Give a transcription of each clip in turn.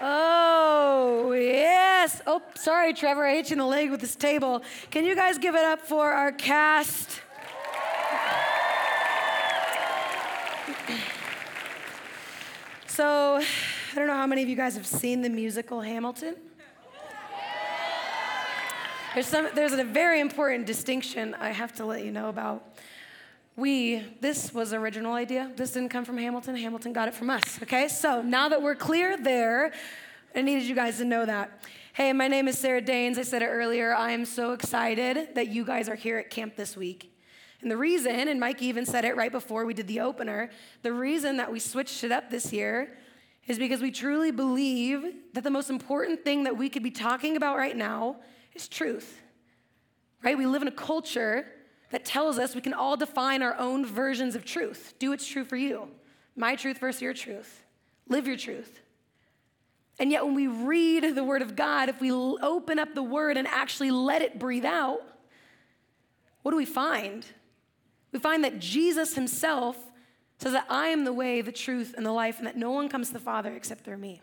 Oh, yes. Oh, sorry, Trevor. I hit you in the leg with this table. Can you guys give it up for our cast? So, I don't know how many of you guys have seen the musical Hamilton. There's, some, there's a very important distinction I have to let you know about. We, this was original idea. This didn't come from Hamilton. Hamilton got it from us, okay? So now that we're clear there, I needed you guys to know that. Hey, my name is Sarah Danes. I said it earlier. I am so excited that you guys are here at camp this week. And the reason, and Mike even said it right before we did the opener, the reason that we switched it up this year is because we truly believe that the most important thing that we could be talking about right now is truth. Right? We live in a culture that tells us we can all define our own versions of truth. Do what's true for you. My truth versus your truth. Live your truth. And yet, when we read the Word of God, if we open up the Word and actually let it breathe out, what do we find? We find that Jesus Himself says that I am the way, the truth, and the life, and that no one comes to the Father except through me.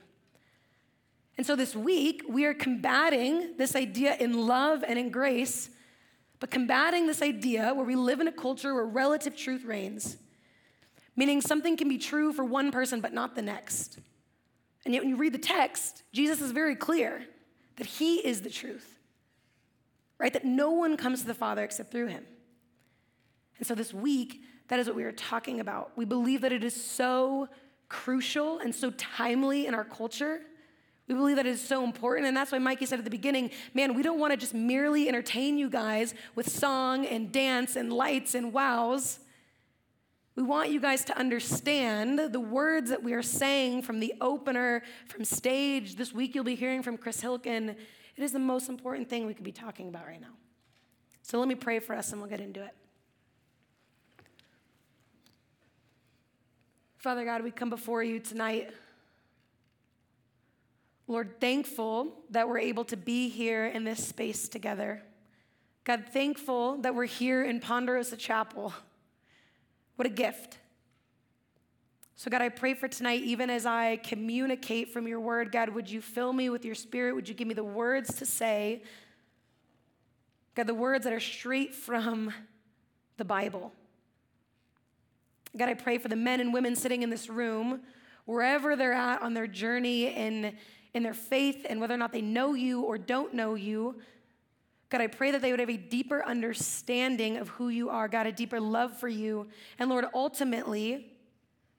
And so this week, we are combating this idea in love and in grace, but combating this idea where we live in a culture where relative truth reigns, meaning something can be true for one person but not the next. And yet, when you read the text, Jesus is very clear that he is the truth, right? That no one comes to the Father except through him. And so, this week, that is what we are talking about. We believe that it is so crucial and so timely in our culture. We believe that is so important. And that's why Mikey said at the beginning man, we don't want to just merely entertain you guys with song and dance and lights and wows. We want you guys to understand the words that we are saying from the opener, from stage. This week you'll be hearing from Chris Hilkin. It is the most important thing we could be talking about right now. So let me pray for us and we'll get into it. Father God, we come before you tonight. Lord, thankful that we're able to be here in this space together. God, thankful that we're here in Ponderosa Chapel. What a gift. So, God, I pray for tonight, even as I communicate from your word, God, would you fill me with your spirit? Would you give me the words to say? God, the words that are straight from the Bible. God, I pray for the men and women sitting in this room, wherever they're at on their journey in, in their faith and whether or not they know you or don't know you. God, I pray that they would have a deeper understanding of who you are, God, a deeper love for you. And Lord, ultimately,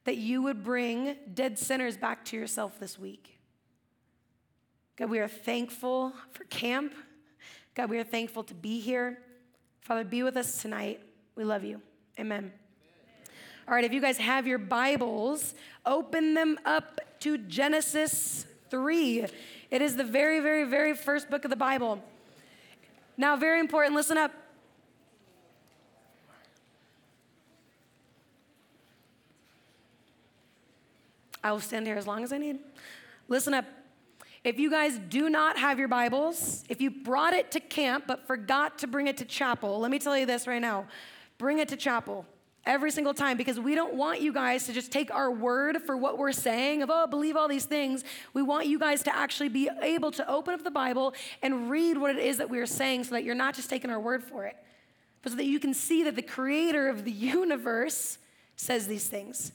that you would bring dead sinners back to yourself this week. God, we are thankful for camp. God, we are thankful to be here. Father, be with us tonight. We love you. Amen. All right, if you guys have your Bibles, open them up to Genesis 3. It is the very, very, very first book of the Bible. Now, very important, listen up. I will stand here as long as I need. Listen up. If you guys do not have your Bibles, if you brought it to camp but forgot to bring it to chapel, let me tell you this right now bring it to chapel every single time because we don't want you guys to just take our word for what we're saying of oh believe all these things. We want you guys to actually be able to open up the bible and read what it is that we're saying so that you're not just taking our word for it. But so that you can see that the creator of the universe says these things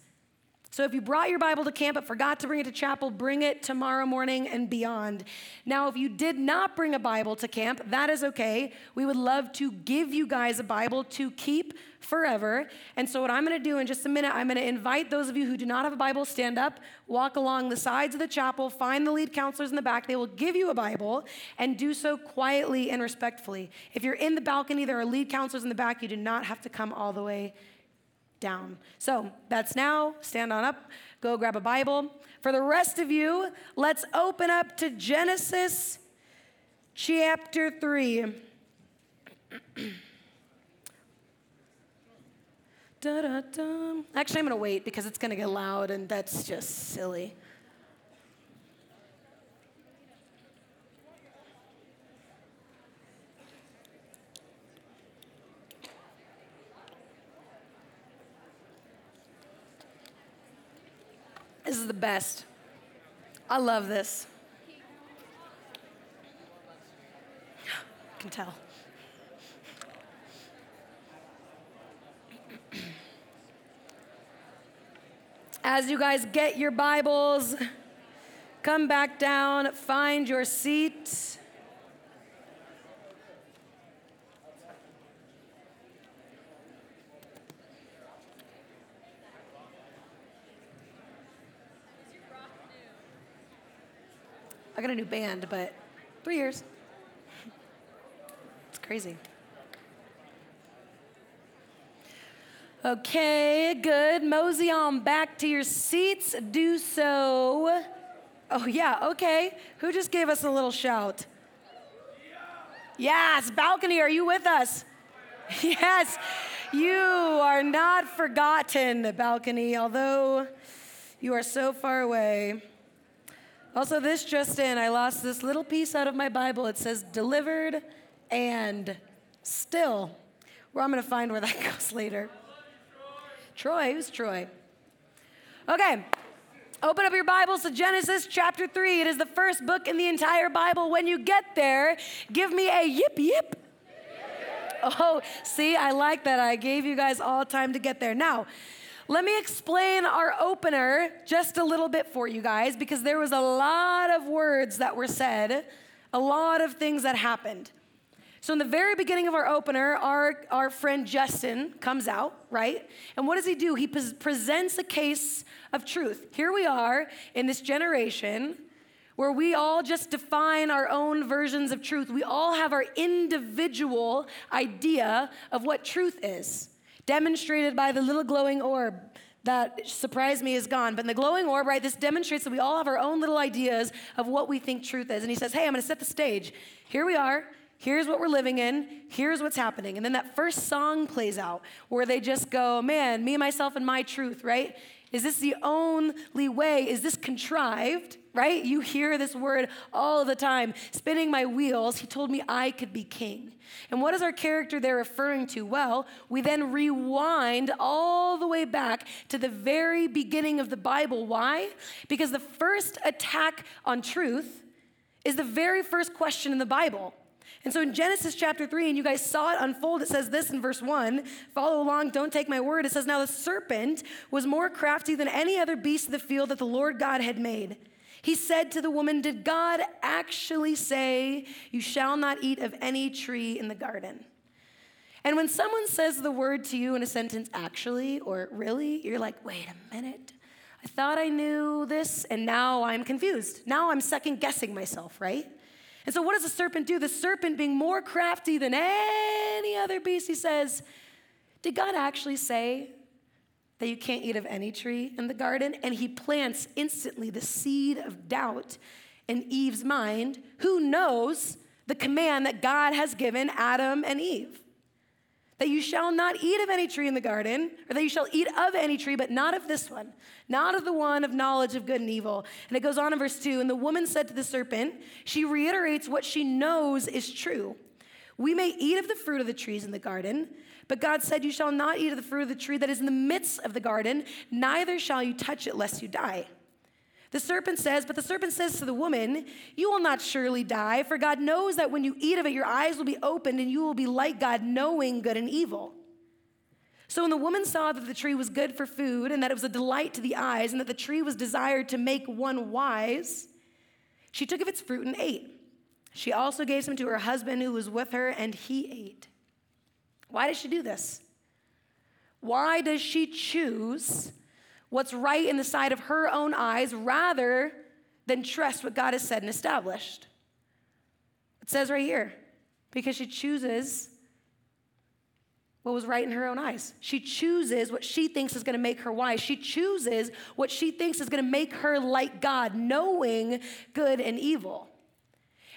so if you brought your Bible to camp but forgot to bring it to chapel, bring it tomorrow morning and beyond. Now, if you did not bring a Bible to camp, that is okay. We would love to give you guys a Bible to keep forever. And so, what I'm going to do in just a minute, I'm going to invite those of you who do not have a Bible, stand up, walk along the sides of the chapel, find the lead counselors in the back. They will give you a Bible and do so quietly and respectfully. If you're in the balcony, there are lead counselors in the back. You do not have to come all the way down. So that's now. Stand on up. Go grab a Bible. For the rest of you, let's open up to Genesis chapter 3. da, da, da. Actually, I'm going to wait because it's going to get loud and that's just silly. This is the best. I love this. I can tell. As you guys get your Bibles, come back down, find your seat. I got a new band, but three years. It's crazy. Okay, good. Mosey on back to your seats. Do so. Oh, yeah, okay. Who just gave us a little shout? Yes, balcony, are you with us? Yes, you are not forgotten, balcony, although you are so far away. Also, this just in, I lost this little piece out of my Bible. It says delivered and still. Where I'm going to find where that goes later. Troy, who's Troy? Okay, open up your Bibles to Genesis chapter 3. It is the first book in the entire Bible. When you get there, give me a yip yip. Oh, see, I like that. I gave you guys all time to get there. Now, let me explain our opener just a little bit for you guys because there was a lot of words that were said, a lot of things that happened. So, in the very beginning of our opener, our, our friend Justin comes out, right? And what does he do? He pre- presents a case of truth. Here we are in this generation where we all just define our own versions of truth. We all have our individual idea of what truth is demonstrated by the little glowing orb that surprised me is gone. But in the glowing orb, right, this demonstrates that we all have our own little ideas of what we think truth is. And he says, Hey, I'm going to set the stage. Here we are. Here's what we're living in. Here's what's happening. And then that first song plays out where they just go, Man, me, myself, and my truth, right? Is this the only way? Is this contrived? Right? You hear this word all the time. Spinning my wheels, he told me I could be king. And what is our character there referring to? Well, we then rewind all the way back to the very beginning of the Bible. Why? Because the first attack on truth is the very first question in the Bible. And so in Genesis chapter 3, and you guys saw it unfold, it says this in verse 1 follow along, don't take my word. It says, Now the serpent was more crafty than any other beast of the field that the Lord God had made. He said to the woman, Did God actually say, You shall not eat of any tree in the garden? And when someone says the word to you in a sentence, actually or really, you're like, Wait a minute. I thought I knew this, and now I'm confused. Now I'm second guessing myself, right? And so, what does the serpent do? The serpent, being more crafty than any other beast, he says, Did God actually say that you can't eat of any tree in the garden? And he plants instantly the seed of doubt in Eve's mind, who knows the command that God has given Adam and Eve that you shall not eat of any tree in the garden, or that you shall eat of any tree, but not of this one, not of the one of knowledge of good and evil. And it goes on in verse 2 And the woman said to the serpent, she reiterates what she knows is true. We may eat of the fruit of the trees in the garden, but God said, You shall not eat of the fruit of the tree that is in the midst of the garden, neither shall you touch it lest you die. The serpent says, but the serpent says to the woman, You will not surely die, for God knows that when you eat of it, your eyes will be opened and you will be like God, knowing good and evil. So when the woman saw that the tree was good for food and that it was a delight to the eyes and that the tree was desired to make one wise, she took of its fruit and ate. She also gave some to her husband who was with her, and he ate. Why does she do this? Why does she choose what's right in the sight of her own eyes rather than trust what God has said and established. It says right here, because she chooses what was right in her own eyes. She chooses what she thinks is going to make her wise. She chooses what she thinks is going to make her like God, knowing good and evil.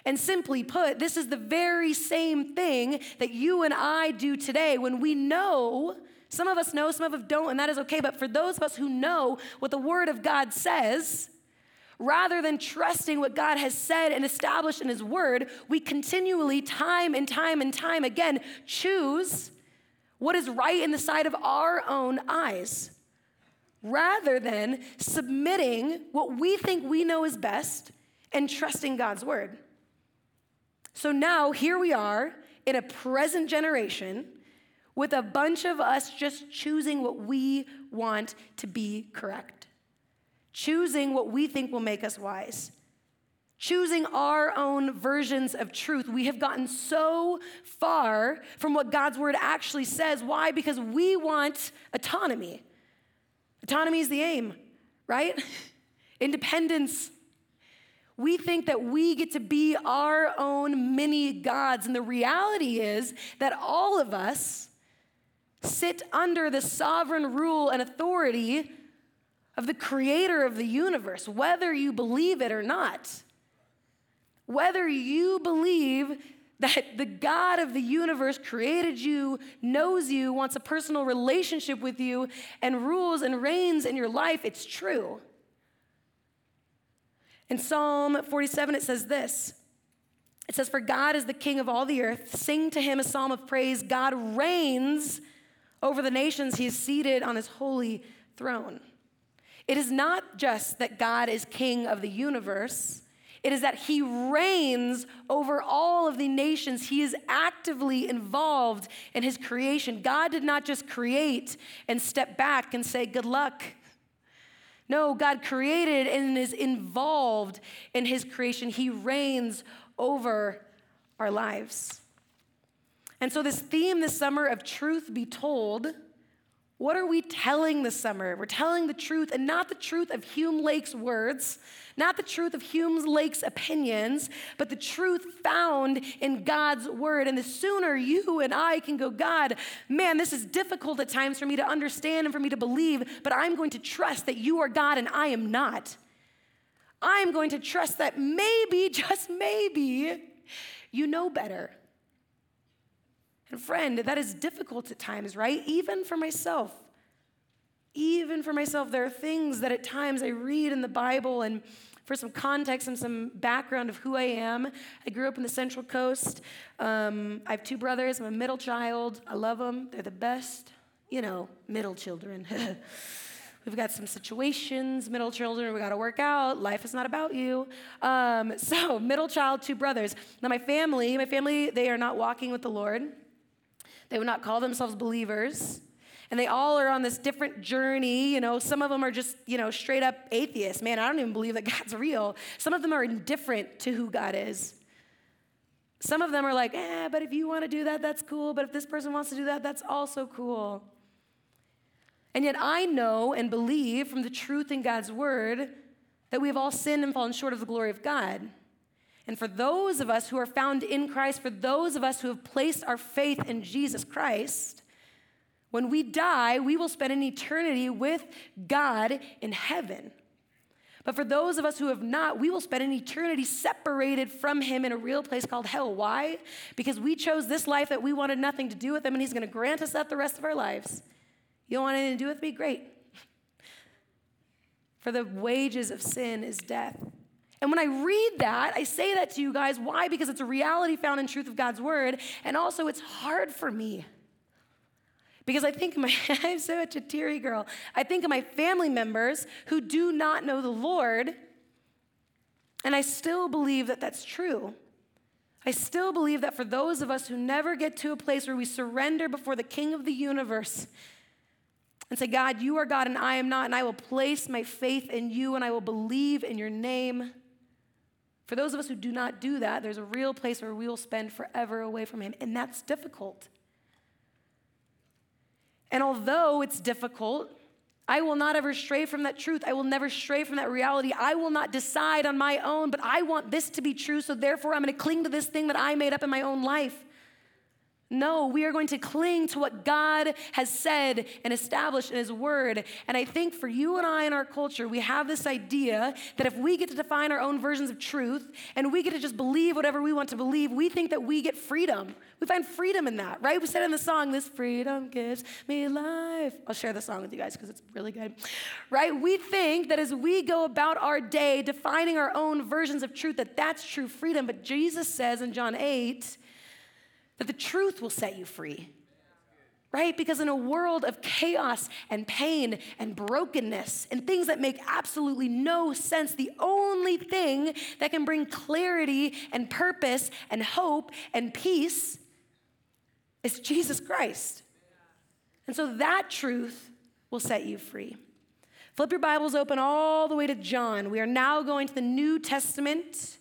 And simply put, this is the very same thing that you and I do today when we know some of us know, some of us don't, and that is okay. But for those of us who know what the Word of God says, rather than trusting what God has said and established in His Word, we continually, time and time and time again, choose what is right in the sight of our own eyes. rather than submitting what we think we know is best and trusting God's word. So now here we are in a present generation with a bunch of us just choosing what we want to be correct, choosing what we think will make us wise, choosing our own versions of truth. We have gotten so far from what God's word actually says. Why? Because we want autonomy. Autonomy is the aim, right? Independence. We think that we get to be our own mini gods. And the reality is that all of us sit under the sovereign rule and authority of the creator of the universe, whether you believe it or not. Whether you believe that the God of the universe created you, knows you, wants a personal relationship with you, and rules and reigns in your life, it's true. In Psalm 47, it says this It says, For God is the king of all the earth. Sing to him a psalm of praise. God reigns over the nations, he is seated on his holy throne. It is not just that God is king of the universe, it is that he reigns over all of the nations. He is actively involved in his creation. God did not just create and step back and say, Good luck. No, God created and is involved in his creation. He reigns over our lives. And so, this theme this summer of truth be told, what are we telling this summer? We're telling the truth and not the truth of Hume Lake's words, not the truth of Hume Lake's opinions, but the truth found in God's word. And the sooner you and I can go, God, man, this is difficult at times for me to understand and for me to believe, but I'm going to trust that you are God and I am not. I'm going to trust that maybe, just maybe, you know better. And friend, that is difficult at times, right? Even for myself. Even for myself, there are things that at times I read in the Bible and for some context and some background of who I am, I grew up in the Central Coast. Um, I have two brothers. I'm a middle child. I love them. They're the best, you know, middle children. We've got some situations, middle children, we got to work out. Life is not about you. Um, so, middle child, two brothers. Now, my family, my family, they are not walking with the Lord. They would not call themselves believers. And they all are on this different journey. You know, some of them are just, you know, straight up atheists. Man, I don't even believe that God's real. Some of them are indifferent to who God is. Some of them are like, eh, but if you want to do that, that's cool. But if this person wants to do that, that's also cool. And yet I know and believe from the truth in God's word that we have all sinned and fallen short of the glory of God. And for those of us who are found in Christ, for those of us who have placed our faith in Jesus Christ, when we die, we will spend an eternity with God in heaven. But for those of us who have not, we will spend an eternity separated from Him in a real place called hell. Why? Because we chose this life that we wanted nothing to do with Him, and He's going to grant us that the rest of our lives. You don't want anything to do with me? Great. For the wages of sin is death. And when I read that, I say that to you guys. Why? Because it's a reality found in truth of God's word. And also, it's hard for me. Because I think my, I'm such a teary girl. I think of my family members who do not know the Lord, and I still believe that that's true. I still believe that for those of us who never get to a place where we surrender before the King of the universe and say, God, you are God and I am not, and I will place my faith in you and I will believe in your name. For those of us who do not do that, there's a real place where we will spend forever away from Him, and that's difficult. And although it's difficult, I will not ever stray from that truth. I will never stray from that reality. I will not decide on my own, but I want this to be true, so therefore I'm going to cling to this thing that I made up in my own life. No, we are going to cling to what God has said and established in His Word. And I think for you and I in our culture, we have this idea that if we get to define our own versions of truth and we get to just believe whatever we want to believe, we think that we get freedom. We find freedom in that, right? We said in the song, This freedom gives me life. I'll share the song with you guys because it's really good, right? We think that as we go about our day defining our own versions of truth, that that's true freedom. But Jesus says in John 8, that the truth will set you free. right? Because in a world of chaos and pain and brokenness and things that make absolutely no sense, the only thing that can bring clarity and purpose and hope and peace is Jesus Christ. And so that truth will set you free. Flip your Bibles open all the way to John. We are now going to the New Testament.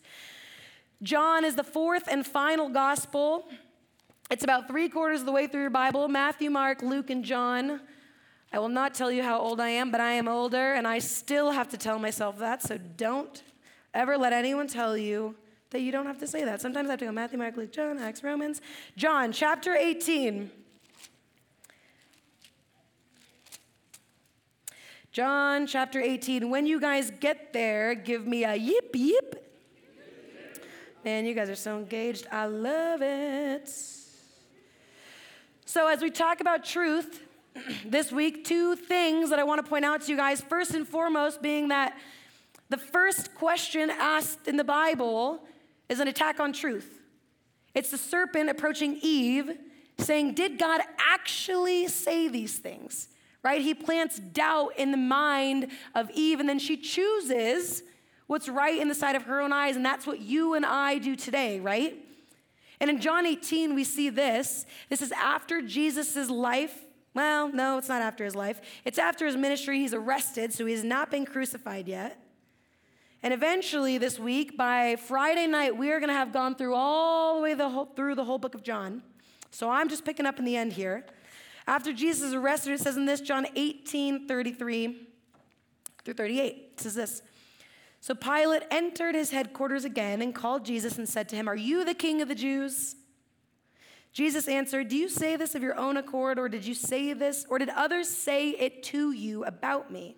John is the fourth and final gospel. It's about three quarters of the way through your Bible Matthew, Mark, Luke, and John. I will not tell you how old I am, but I am older, and I still have to tell myself that, so don't ever let anyone tell you that you don't have to say that. Sometimes I have to go Matthew, Mark, Luke, John, Acts, Romans. John, chapter 18. John chapter 18. When you guys get there, give me a yip yip. Man, you guys are so engaged. I love it. So, as we talk about truth this week, two things that I want to point out to you guys. First and foremost, being that the first question asked in the Bible is an attack on truth. It's the serpent approaching Eve saying, Did God actually say these things? right? He plants doubt in the mind of Eve, and then she chooses what's right in the sight of her own eyes, and that's what you and I do today, right? And in John 18, we see this. This is after Jesus' life. Well, no, it's not after his life. It's after his ministry. He's arrested, so he's not been crucified yet. And eventually, this week, by Friday night, we are going to have gone through all the way the whole, through the whole book of John. So I'm just picking up in the end here. After Jesus is arrested, it says in this, John 18 33 through 38, it says this. So Pilate entered his headquarters again and called Jesus and said to him, Are you the king of the Jews? Jesus answered, Do you say this of your own accord, or did you say this, or did others say it to you about me?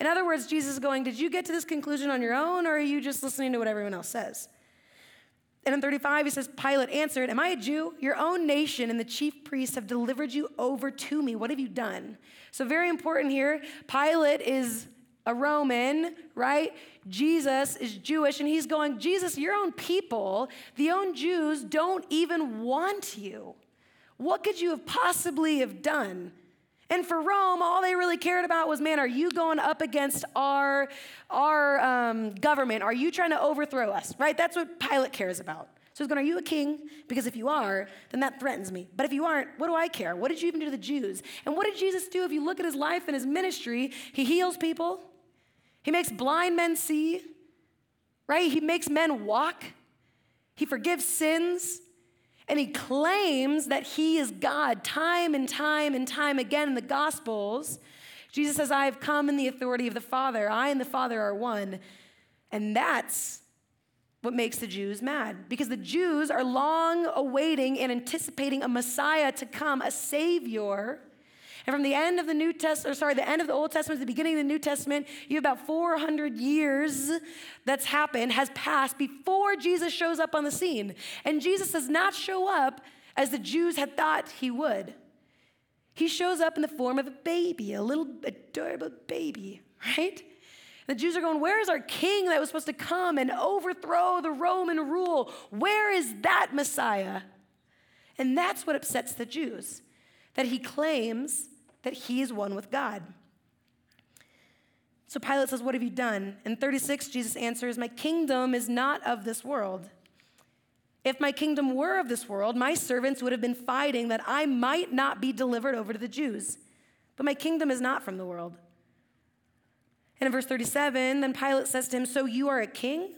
In other words, Jesus is going, Did you get to this conclusion on your own, or are you just listening to what everyone else says? And in 35, he says, Pilate answered, Am I a Jew? Your own nation and the chief priests have delivered you over to me. What have you done? So, very important here. Pilate is a Roman, right? Jesus is Jewish, and he's going, Jesus, your own people, the own Jews, don't even want you. What could you have possibly have done? And for Rome, all they really cared about was, man, are you going up against our, our um, government? Are you trying to overthrow us, right? That's what Pilate cares about. So he's going, Are you a king? Because if you are, then that threatens me. But if you aren't, what do I care? What did you even do to the Jews? And what did Jesus do? If you look at his life and his ministry, he heals people, he makes blind men see, right? He makes men walk, he forgives sins, and he claims that he is God time and time and time again in the Gospels. Jesus says, I have come in the authority of the Father. I and the Father are one. And that's what makes the Jews mad because the Jews are long awaiting and anticipating a Messiah to come, a Savior and from the end of the New Testament, or sorry, the end of the Old Testament to the beginning of the New Testament, you have about 400 years that's happened, has passed before Jesus shows up on the scene. And Jesus does not show up as the Jews had thought he would. He shows up in the form of a baby, a little adorable baby, right? The Jews are going, Where is our king that was supposed to come and overthrow the Roman rule? Where is that Messiah? And that's what upsets the Jews, that he claims that he is one with God. So Pilate says, What have you done? In 36, Jesus answers, My kingdom is not of this world. If my kingdom were of this world, my servants would have been fighting that I might not be delivered over to the Jews. But my kingdom is not from the world. And in verse 37, then Pilate says to him, So you are a king?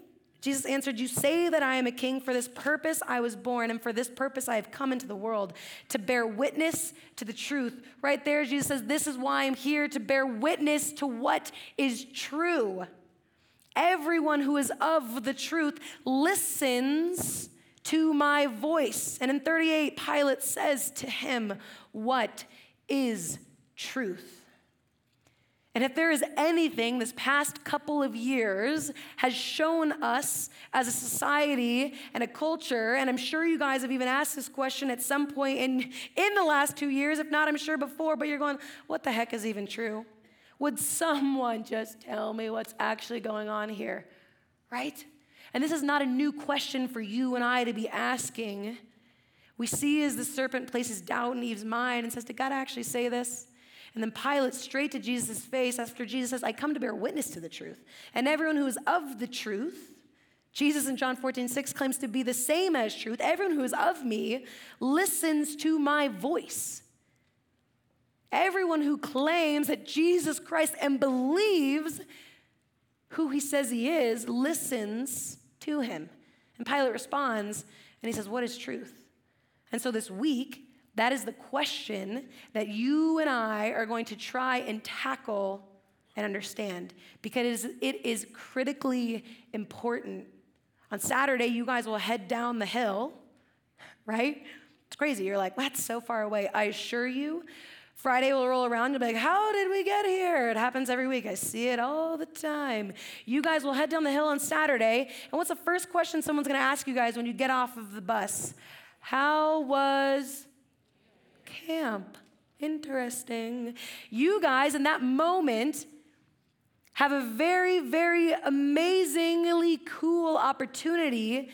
Jesus answered, You say that I am a king. For this purpose I was born, and for this purpose I have come into the world to bear witness to the truth. Right there, Jesus says, This is why I'm here to bear witness to what is true. Everyone who is of the truth listens to my voice. And in 38, Pilate says to him, What is truth? And if there is anything this past couple of years has shown us as a society and a culture, and I'm sure you guys have even asked this question at some point in, in the last two years, if not, I'm sure before, but you're going, what the heck is even true? Would someone just tell me what's actually going on here? Right? And this is not a new question for you and I to be asking. We see as the serpent places doubt in Eve's mind and says, Did God actually say this? And then Pilate, straight to Jesus' face, after Jesus says, I come to bear witness to the truth. And everyone who is of the truth, Jesus in John 14, 6 claims to be the same as truth. Everyone who is of me listens to my voice. Everyone who claims that Jesus Christ and believes who he says he is listens to him. And Pilate responds and he says, What is truth? And so this week, that is the question that you and I are going to try and tackle and understand because it is critically important. On Saturday, you guys will head down the hill, right? It's crazy. You're like, that's so far away. I assure you, Friday will roll around, you'll be like, How did we get here? It happens every week. I see it all the time. You guys will head down the hill on Saturday, and what's the first question someone's gonna ask you guys when you get off of the bus? How was camp? Interesting. You guys, in that moment, have a very, very amazingly cool opportunity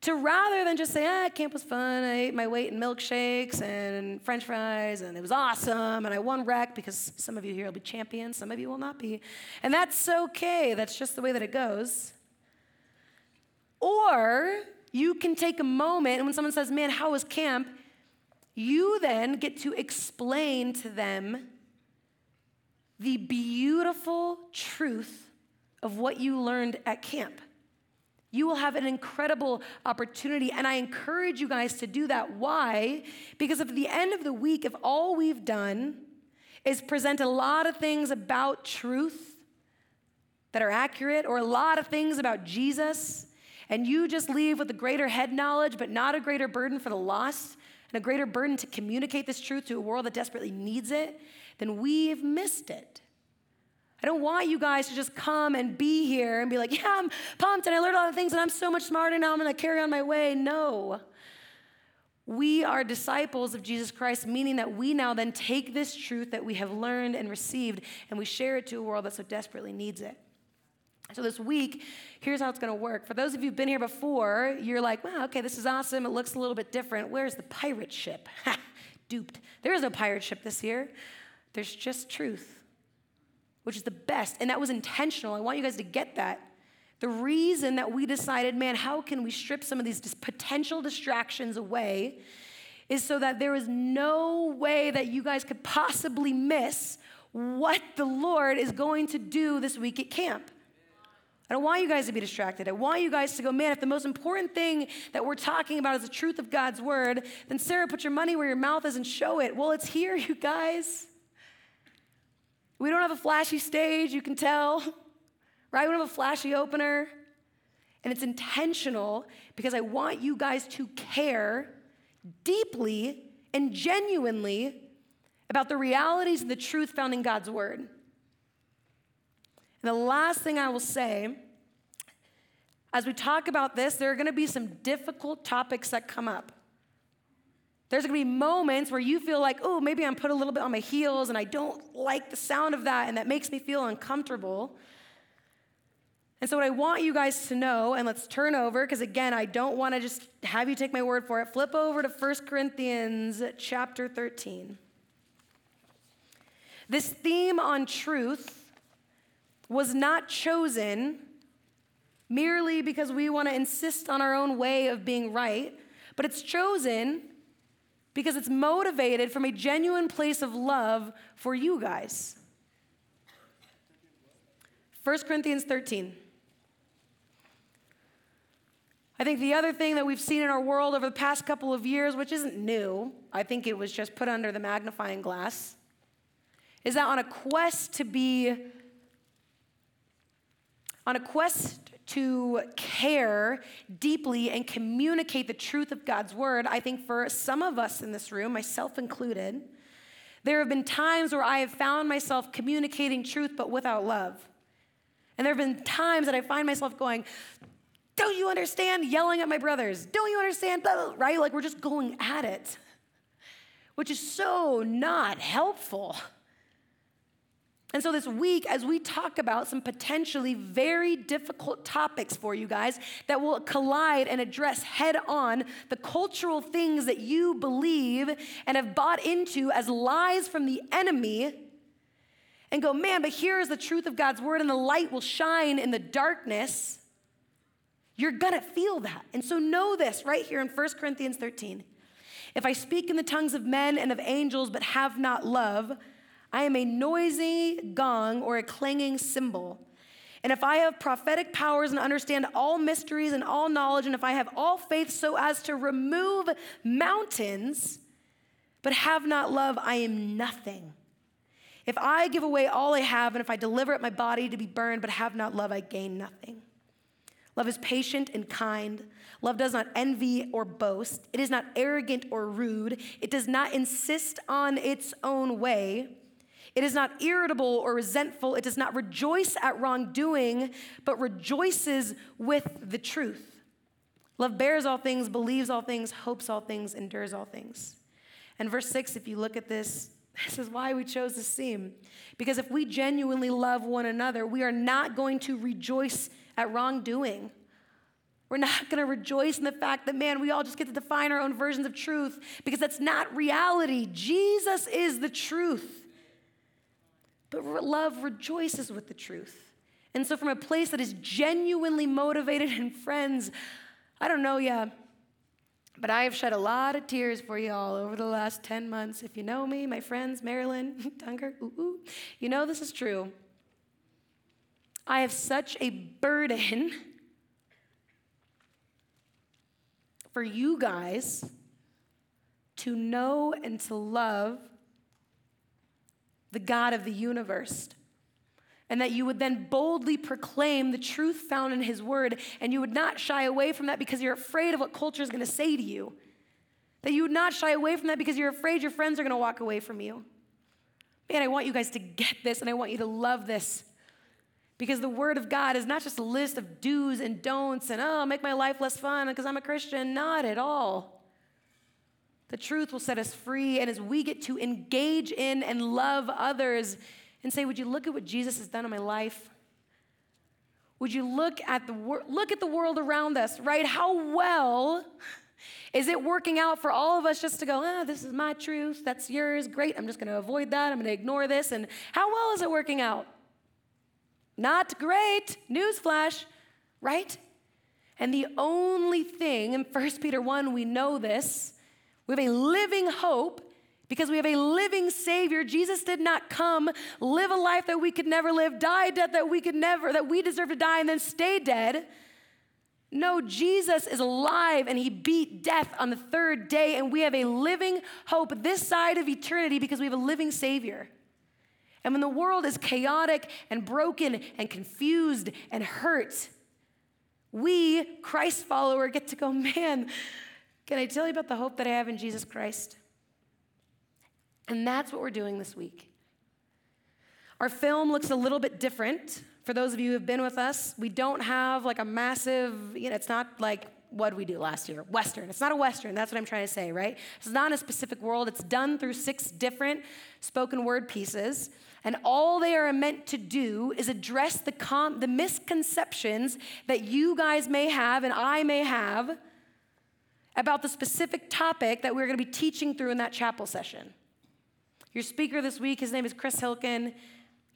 to rather than just say, ah, camp was fun, I ate my weight in milkshakes and french fries, and it was awesome, and I won rec because some of you here will be champions, some of you will not be. And that's okay, that's just the way that it goes. Or you can take a moment, and when someone says, man, how was camp? You then get to explain to them the beautiful truth of what you learned at camp you will have an incredible opportunity. And I encourage you guys to do that. Why? Because at the end of the week, if all we've done is present a lot of things about truth that are accurate, or a lot of things about Jesus, and you just leave with a greater head knowledge, but not a greater burden for the lost, and a greater burden to communicate this truth to a world that desperately needs it, then we've missed it. I don't want you guys to just come and be here and be like, yeah, I'm pumped and I learned a lot of things and I'm so much smarter now. I'm to carry on my way. No. We are disciples of Jesus Christ, meaning that we now then take this truth that we have learned and received and we share it to a world that so desperately needs it. So, this week, here's how it's gonna work. For those of you who've been here before, you're like, wow, okay, this is awesome. It looks a little bit different. Where's the pirate ship? Duped. There is no pirate ship this year, there's just truth which is the best. And that was intentional. I want you guys to get that. The reason that we decided, man, how can we strip some of these potential distractions away is so that there is no way that you guys could possibly miss what the Lord is going to do this week at camp. I don't want you guys to be distracted. I want you guys to go, man, if the most important thing that we're talking about is the truth of God's word, then Sarah, put your money where your mouth is and show it. Well, it's here, you guys. We don't have a flashy stage, you can tell, right? We don't have a flashy opener. And it's intentional because I want you guys to care deeply and genuinely about the realities and the truth found in God's Word. The last thing I will say, as we talk about this, there are going to be some difficult topics that come up. There's gonna be moments where you feel like, oh, maybe I'm put a little bit on my heels and I don't like the sound of that and that makes me feel uncomfortable. And so, what I want you guys to know, and let's turn over, because again, I don't wanna just have you take my word for it. Flip over to 1 Corinthians chapter 13. This theme on truth was not chosen merely because we wanna insist on our own way of being right, but it's chosen because it's motivated from a genuine place of love for you guys. 1 Corinthians 13. I think the other thing that we've seen in our world over the past couple of years, which isn't new, I think it was just put under the magnifying glass, is that on a quest to be, on a quest to care deeply and communicate the truth of God's word, I think for some of us in this room, myself included, there have been times where I have found myself communicating truth but without love. And there have been times that I find myself going, Don't you understand? Yelling at my brothers. Don't you understand? Blah, blah, right? Like we're just going at it, which is so not helpful. And so, this week, as we talk about some potentially very difficult topics for you guys that will collide and address head on the cultural things that you believe and have bought into as lies from the enemy, and go, man, but here is the truth of God's word, and the light will shine in the darkness, you're gonna feel that. And so, know this right here in 1 Corinthians 13. If I speak in the tongues of men and of angels, but have not love, I am a noisy gong or a clanging cymbal. And if I have prophetic powers and understand all mysteries and all knowledge, and if I have all faith so as to remove mountains, but have not love, I am nothing. If I give away all I have, and if I deliver up my body to be burned, but have not love, I gain nothing. Love is patient and kind. Love does not envy or boast. It is not arrogant or rude. It does not insist on its own way. It is not irritable or resentful. It does not rejoice at wrongdoing, but rejoices with the truth. Love bears all things, believes all things, hopes all things, endures all things. And verse 6, if you look at this, this is why we chose this theme. Because if we genuinely love one another, we are not going to rejoice at wrongdoing. We're not going to rejoice in the fact that, man, we all just get to define our own versions of truth because that's not reality. Jesus is the truth. But love rejoices with the truth. And so, from a place that is genuinely motivated and friends, I don't know, yeah, but I have shed a lot of tears for you all over the last 10 months. If you know me, my friends, Marilyn, Dunker, ooh, ooh, you know this is true. I have such a burden for you guys to know and to love the God of the universe. And that you would then boldly proclaim the truth found in His Word, and you would not shy away from that because you're afraid of what culture is going to say to you. That you would not shy away from that because you're afraid your friends are going to walk away from you. Man, I want you guys to get this, and I want you to love this. Because the Word of God is not just a list of do's and don'ts and, oh, make my life less fun because I'm a Christian. Not at all. The truth will set us free. And as we get to engage in and love others and say, Would you look at what Jesus has done in my life? Would you look at the wor- look at the world around us, right? How well is it working out for all of us just to go, ah, this is my truth, that's yours, great, I'm just gonna avoid that, I'm gonna ignore this. And how well is it working out? Not great, newsflash, right? And the only thing, in 1 Peter 1, we know this, we have a living hope because we have a living Savior. Jesus did not come, live a life that we could never live, die a death that we could never, that we deserve to die, and then stay dead. No, Jesus is alive and he beat death on the third day, and we have a living hope this side of eternity because we have a living Savior. And when the world is chaotic and broken and confused and hurt, we, Christ follower, get to go, man, can I tell you about the hope that I have in Jesus Christ? And that's what we're doing this week. Our film looks a little bit different. For those of you who have been with us, we don't have like a massive, you know, it's not like what we do last year? Western. It's not a Western. That's what I'm trying to say, right? It's not a specific world. It's done through six different spoken word pieces. And all they are meant to do is address the, com- the misconceptions that you guys may have and I may have about the specific topic that we're going to be teaching through in that chapel session. Your speaker this week, his name is Chris Hilkin.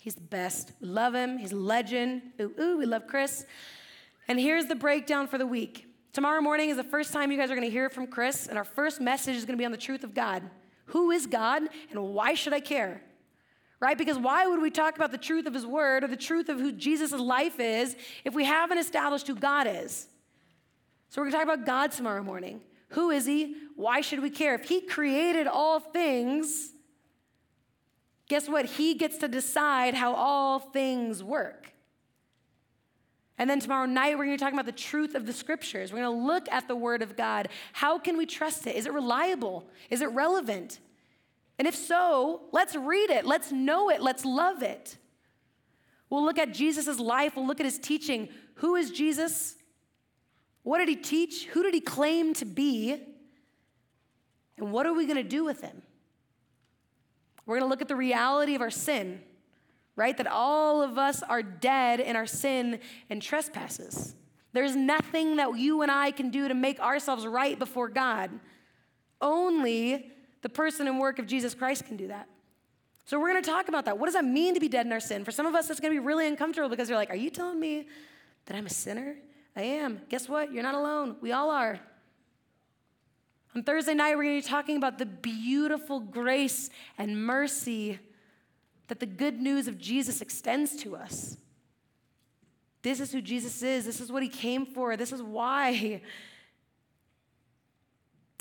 He's the best. We love him. He's a legend. Ooh, ooh, we love Chris. And here's the breakdown for the week. Tomorrow morning is the first time you guys are going to hear from Chris, and our first message is going to be on the truth of God. Who is God, and why should I care? Right? Because why would we talk about the truth of his word or the truth of who Jesus' life is if we haven't established who God is? So we're going to talk about God tomorrow morning. Who is he? Why should we care? If he created all things, guess what? He gets to decide how all things work. And then tomorrow night, we're going to talk about the truth of the scriptures. We're going to look at the word of God. How can we trust it? Is it reliable? Is it relevant? And if so, let's read it, let's know it, let's love it. We'll look at Jesus' life, we'll look at his teaching. Who is Jesus? What did he teach? Who did he claim to be? And what are we going to do with him? We're going to look at the reality of our sin. right? That all of us are dead in our sin and trespasses. There's nothing that you and I can do to make ourselves right before God. Only the person and work of Jesus Christ can do that. So we're going to talk about that. What does that mean to be dead in our sin? For some of us, it's going to be really uncomfortable because you're like, are you telling me that I'm a sinner? I am. Guess what? You're not alone. We all are. On Thursday night, we're going to be talking about the beautiful grace and mercy that the good news of Jesus extends to us. This is who Jesus is. This is what he came for. This is why.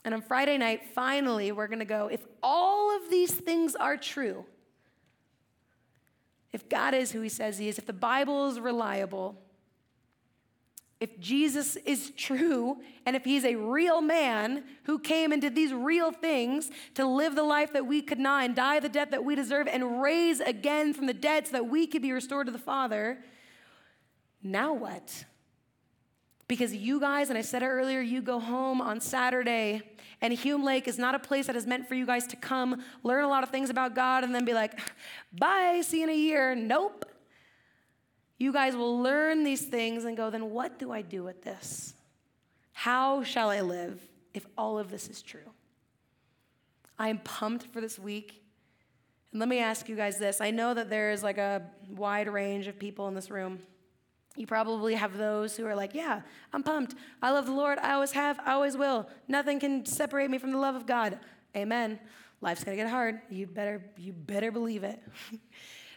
And on Friday night, finally, we're going to go if all of these things are true, if God is who he says he is, if the Bible is reliable, if Jesus is true and if he's a real man who came and did these real things to live the life that we could not and die the death that we deserve and raise again from the dead so that we could be restored to the Father, now what? Because you guys, and I said it earlier, you go home on Saturday, and Hume Lake is not a place that is meant for you guys to come, learn a lot of things about God, and then be like, bye, see you in a year. Nope. You guys will learn these things and go, then what do I do with this? How shall I live if all of this is true? I am pumped for this week. And let me ask you guys this I know that there is like a wide range of people in this room. You probably have those who are like, Yeah, I'm pumped. I love the Lord. I always have. I always will. Nothing can separate me from the love of God. Amen. Life's gonna get hard. You better, you better believe it.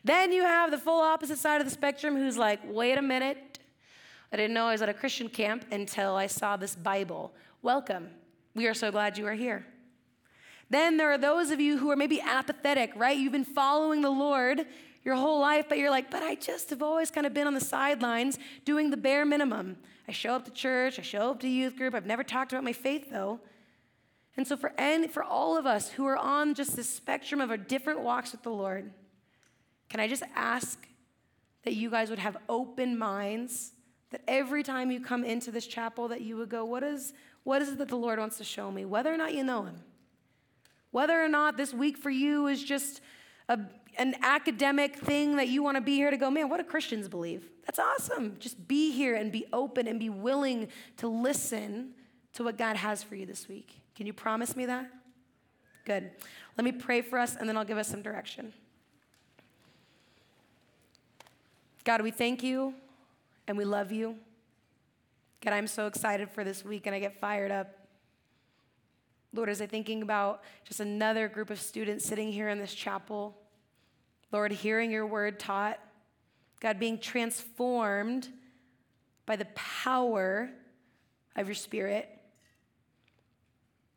Then you have the full opposite side of the spectrum who's like, wait a minute. I didn't know I was at a Christian camp until I saw this Bible. Welcome. We are so glad you are here. Then there are those of you who are maybe apathetic, right? You've been following the Lord your whole life, but you're like, but I just have always kind of been on the sidelines doing the bare minimum. I show up to church, I show up to youth group, I've never talked about my faith though. And so for any, for all of us who are on just this spectrum of our different walks with the Lord, can I just ask that you guys would have open minds, that every time you come into this chapel, that you would go, what is, what is it that the Lord wants to show me? Whether or not you know Him. Whether or not this week for you is just a, an academic thing that you want to be here to go, man, what do Christians believe? That's awesome. Just be here and be open and be willing to listen to what God has for you this week. Can you promise me that? Good. Let me pray for us and then I'll give us some direction. God, we thank you and we love you. God, I'm so excited for this week and I get fired up. Lord, as I'm thinking about just another group of students sitting here in this chapel, Lord, hearing your word taught, God, being transformed by the power of your spirit.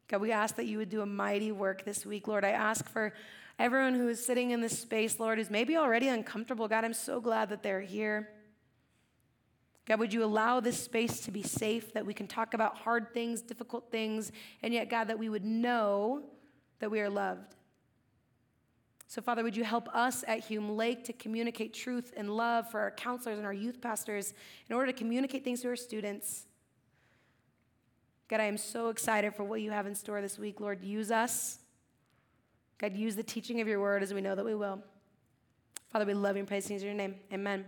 God, we ask that you would do a mighty work this week, Lord. I ask for everyone who is sitting in this space, Lord, who's maybe already uncomfortable. God, I'm so glad that they're here. God, would you allow this space to be safe, that we can talk about hard things, difficult things, and yet, God, that we would know that we are loved. So, Father, would you help us at Hume Lake to communicate truth and love for our counselors and our youth pastors in order to communicate things to our students? God, I am so excited for what you have in store this week. Lord, use us. God, use the teaching of your word as we know that we will. Father, we love you and praise you in your name. Amen.